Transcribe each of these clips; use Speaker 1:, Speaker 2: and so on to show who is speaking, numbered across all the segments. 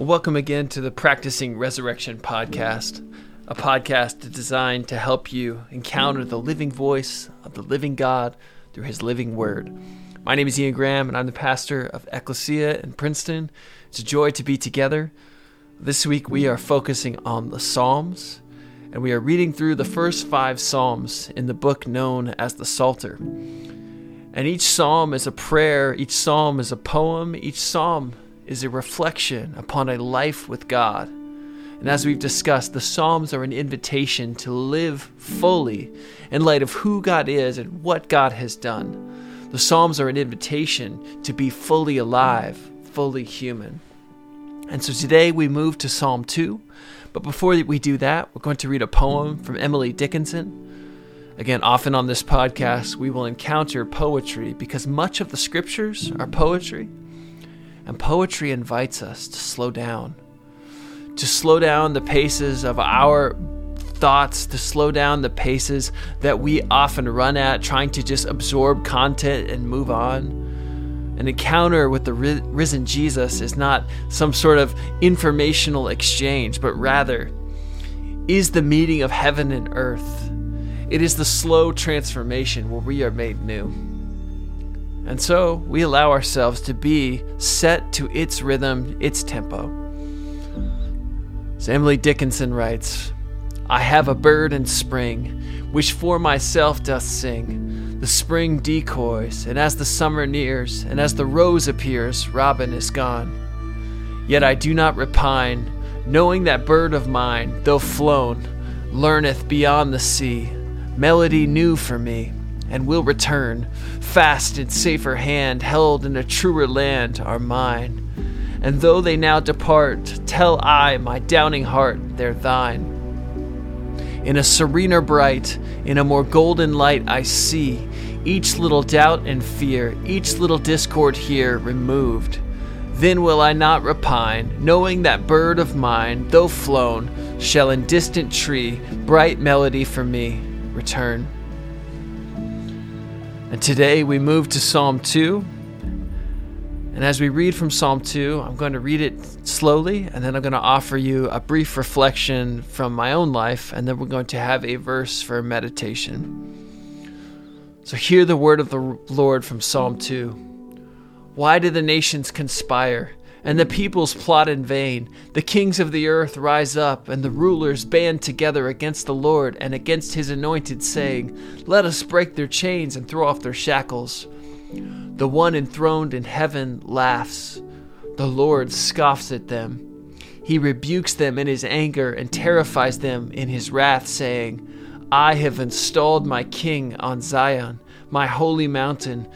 Speaker 1: Welcome again to the Practicing Resurrection podcast, a podcast designed to help you encounter the living voice of the living God through his living word. My name is Ian Graham, and I'm the pastor of Ecclesia in Princeton. It's a joy to be together. This week, we are focusing on the Psalms, and we are reading through the first five Psalms in the book known as the Psalter. And each psalm is a prayer, each psalm is a poem, each psalm is a reflection upon a life with God. And as we've discussed, the Psalms are an invitation to live fully in light of who God is and what God has done. The Psalms are an invitation to be fully alive, fully human. And so today we move to Psalm 2. But before we do that, we're going to read a poem from Emily Dickinson. Again, often on this podcast, we will encounter poetry because much of the scriptures are poetry. And poetry invites us to slow down, to slow down the paces of our thoughts, to slow down the paces that we often run at, trying to just absorb content and move on. An encounter with the risen Jesus is not some sort of informational exchange, but rather is the meeting of heaven and earth. It is the slow transformation where we are made new. And so we allow ourselves to be set to its rhythm, its tempo. As Emily Dickinson writes I have a bird in spring, which for myself doth sing. The spring decoys, and as the summer nears, and as the rose appears, robin is gone. Yet I do not repine, knowing that bird of mine, though flown, learneth beyond the sea melody new for me and will return. Fast in safer hand, held in a truer land, are mine. And though they now depart, tell I, my downing heart, they're thine. In a serener bright, in a more golden light, I see each little doubt and fear, each little discord here removed. Then will I not repine, knowing that bird of mine, though flown, shall in distant tree bright melody for me return. And today we move to Psalm 2. And as we read from Psalm 2, I'm going to read it slowly, and then I'm going to offer you a brief reflection from my own life, and then we're going to have a verse for meditation. So, hear the word of the Lord from Psalm 2. Why do the nations conspire? And the peoples plot in vain. The kings of the earth rise up, and the rulers band together against the Lord and against his anointed, saying, Let us break their chains and throw off their shackles. The one enthroned in heaven laughs. The Lord scoffs at them. He rebukes them in his anger and terrifies them in his wrath, saying, I have installed my king on Zion, my holy mountain.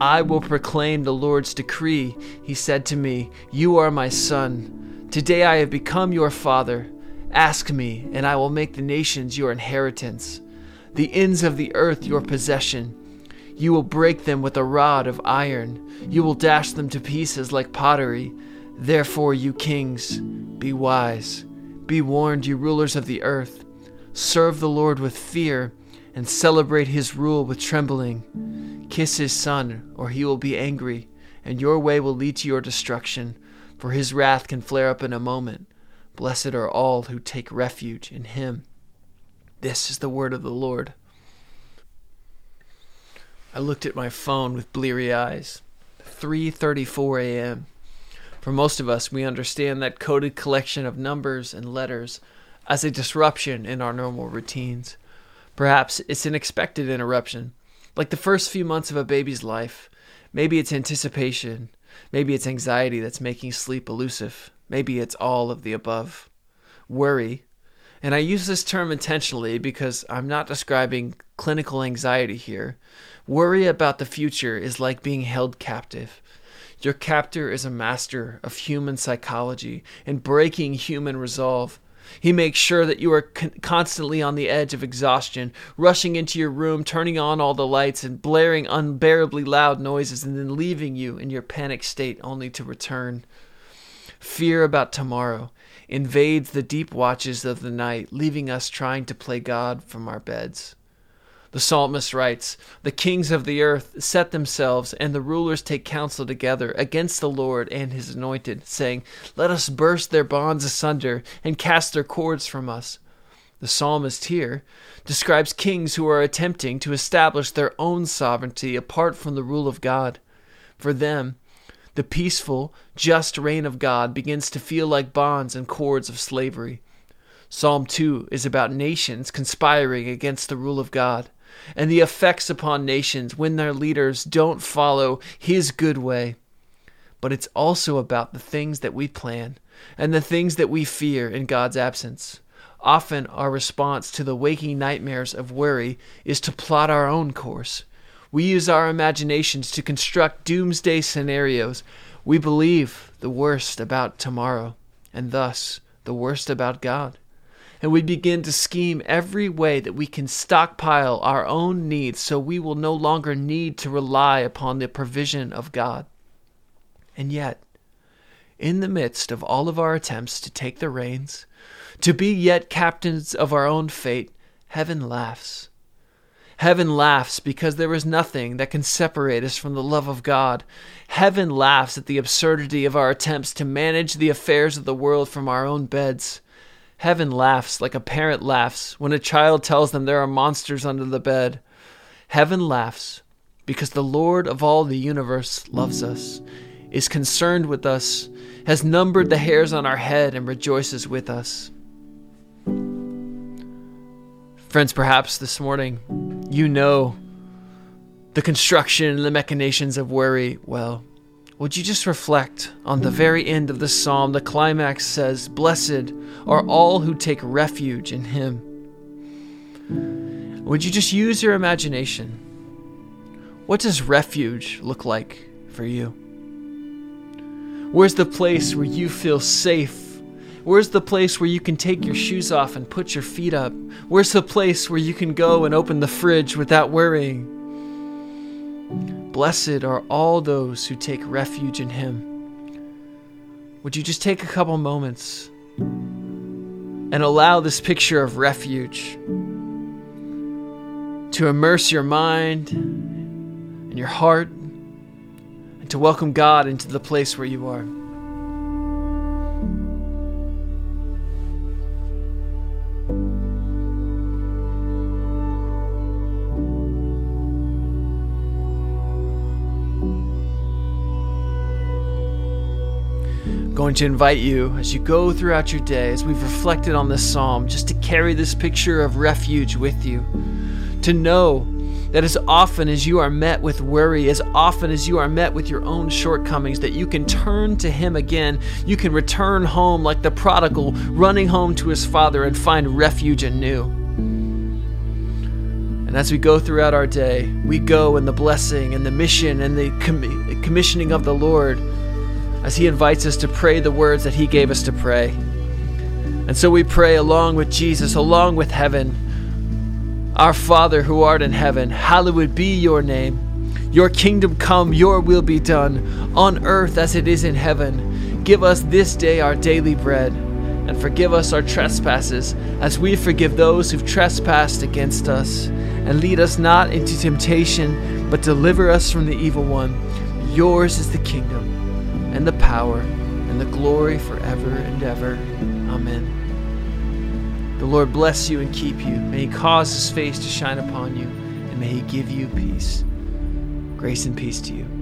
Speaker 1: I will proclaim the Lord's decree. He said to me, You are my son. Today I have become your father. Ask me, and I will make the nations your inheritance, the ends of the earth your possession. You will break them with a rod of iron. You will dash them to pieces like pottery. Therefore, you kings, be wise. Be warned, you rulers of the earth. Serve the Lord with fear and celebrate his rule with trembling. Kiss his son, or he will be angry, and your way will lead to your destruction, for his wrath can flare up in a moment. Blessed are all who take refuge in him. This is the word of the Lord. I looked at my phone with bleary eyes. 3:34 a.m. For most of us, we understand that coded collection of numbers and letters as a disruption in our normal routines. Perhaps it's an expected interruption, like the first few months of a baby's life. Maybe it's anticipation. Maybe it's anxiety that's making sleep elusive. Maybe it's all of the above. Worry, and I use this term intentionally because I'm not describing clinical anxiety here. Worry about the future is like being held captive. Your captor is a master of human psychology and breaking human resolve. He makes sure that you are con- constantly on the edge of exhaustion, rushing into your room, turning on all the lights, and blaring unbearably loud noises, and then leaving you in your panic state only to return. Fear about tomorrow invades the deep watches of the night, leaving us trying to play God from our beds. The psalmist writes, The kings of the earth set themselves, and the rulers take counsel together against the Lord and his anointed, saying, Let us burst their bonds asunder and cast their cords from us. The psalmist here describes kings who are attempting to establish their own sovereignty apart from the rule of God. For them, the peaceful, just reign of God begins to feel like bonds and cords of slavery. Psalm 2 is about nations conspiring against the rule of God and the effects upon nations when their leaders don't follow His good way. But it's also about the things that we plan and the things that we fear in God's absence. Often, our response to the waking nightmares of worry is to plot our own course. We use our imaginations to construct doomsday scenarios. We believe the worst about tomorrow, and thus the worst about God and we begin to scheme every way that we can stockpile our own needs so we will no longer need to rely upon the provision of God. And yet, in the midst of all of our attempts to take the reins, to be yet captains of our own fate, heaven laughs. Heaven laughs because there is nothing that can separate us from the love of God. Heaven laughs at the absurdity of our attempts to manage the affairs of the world from our own beds. Heaven laughs like a parent laughs when a child tells them there are monsters under the bed. Heaven laughs because the Lord of all the universe loves us, is concerned with us, has numbered the hairs on our head, and rejoices with us. Friends, perhaps this morning you know the construction and the machinations of worry well. Would you just reflect on the very end of the psalm? The climax says, Blessed are all who take refuge in him. Would you just use your imagination? What does refuge look like for you? Where's the place where you feel safe? Where's the place where you can take your shoes off and put your feet up? Where's the place where you can go and open the fridge without worrying? Blessed are all those who take refuge in him. Would you just take a couple moments and allow this picture of refuge to immerse your mind and your heart and to welcome God into the place where you are? Going to invite you as you go throughout your day, as we've reflected on this psalm, just to carry this picture of refuge with you. To know that as often as you are met with worry, as often as you are met with your own shortcomings, that you can turn to Him again. You can return home like the prodigal running home to his father and find refuge anew. And as we go throughout our day, we go in the blessing and the mission and the com- commissioning of the Lord as He invites us to pray the words that He gave us to pray. And so we pray along with Jesus, along with heaven. Our Father who art in heaven, hallowed be your name. Your kingdom come, your will be done, on earth as it is in heaven. Give us this day our daily bread, and forgive us our trespasses, as we forgive those who've trespassed against us. And lead us not into temptation, but deliver us from the evil one. Yours is the kingdom and the power and the glory forever and ever. Amen. The Lord bless you and keep you. May He cause His face to shine upon you, and may He give you peace. Grace and peace to you.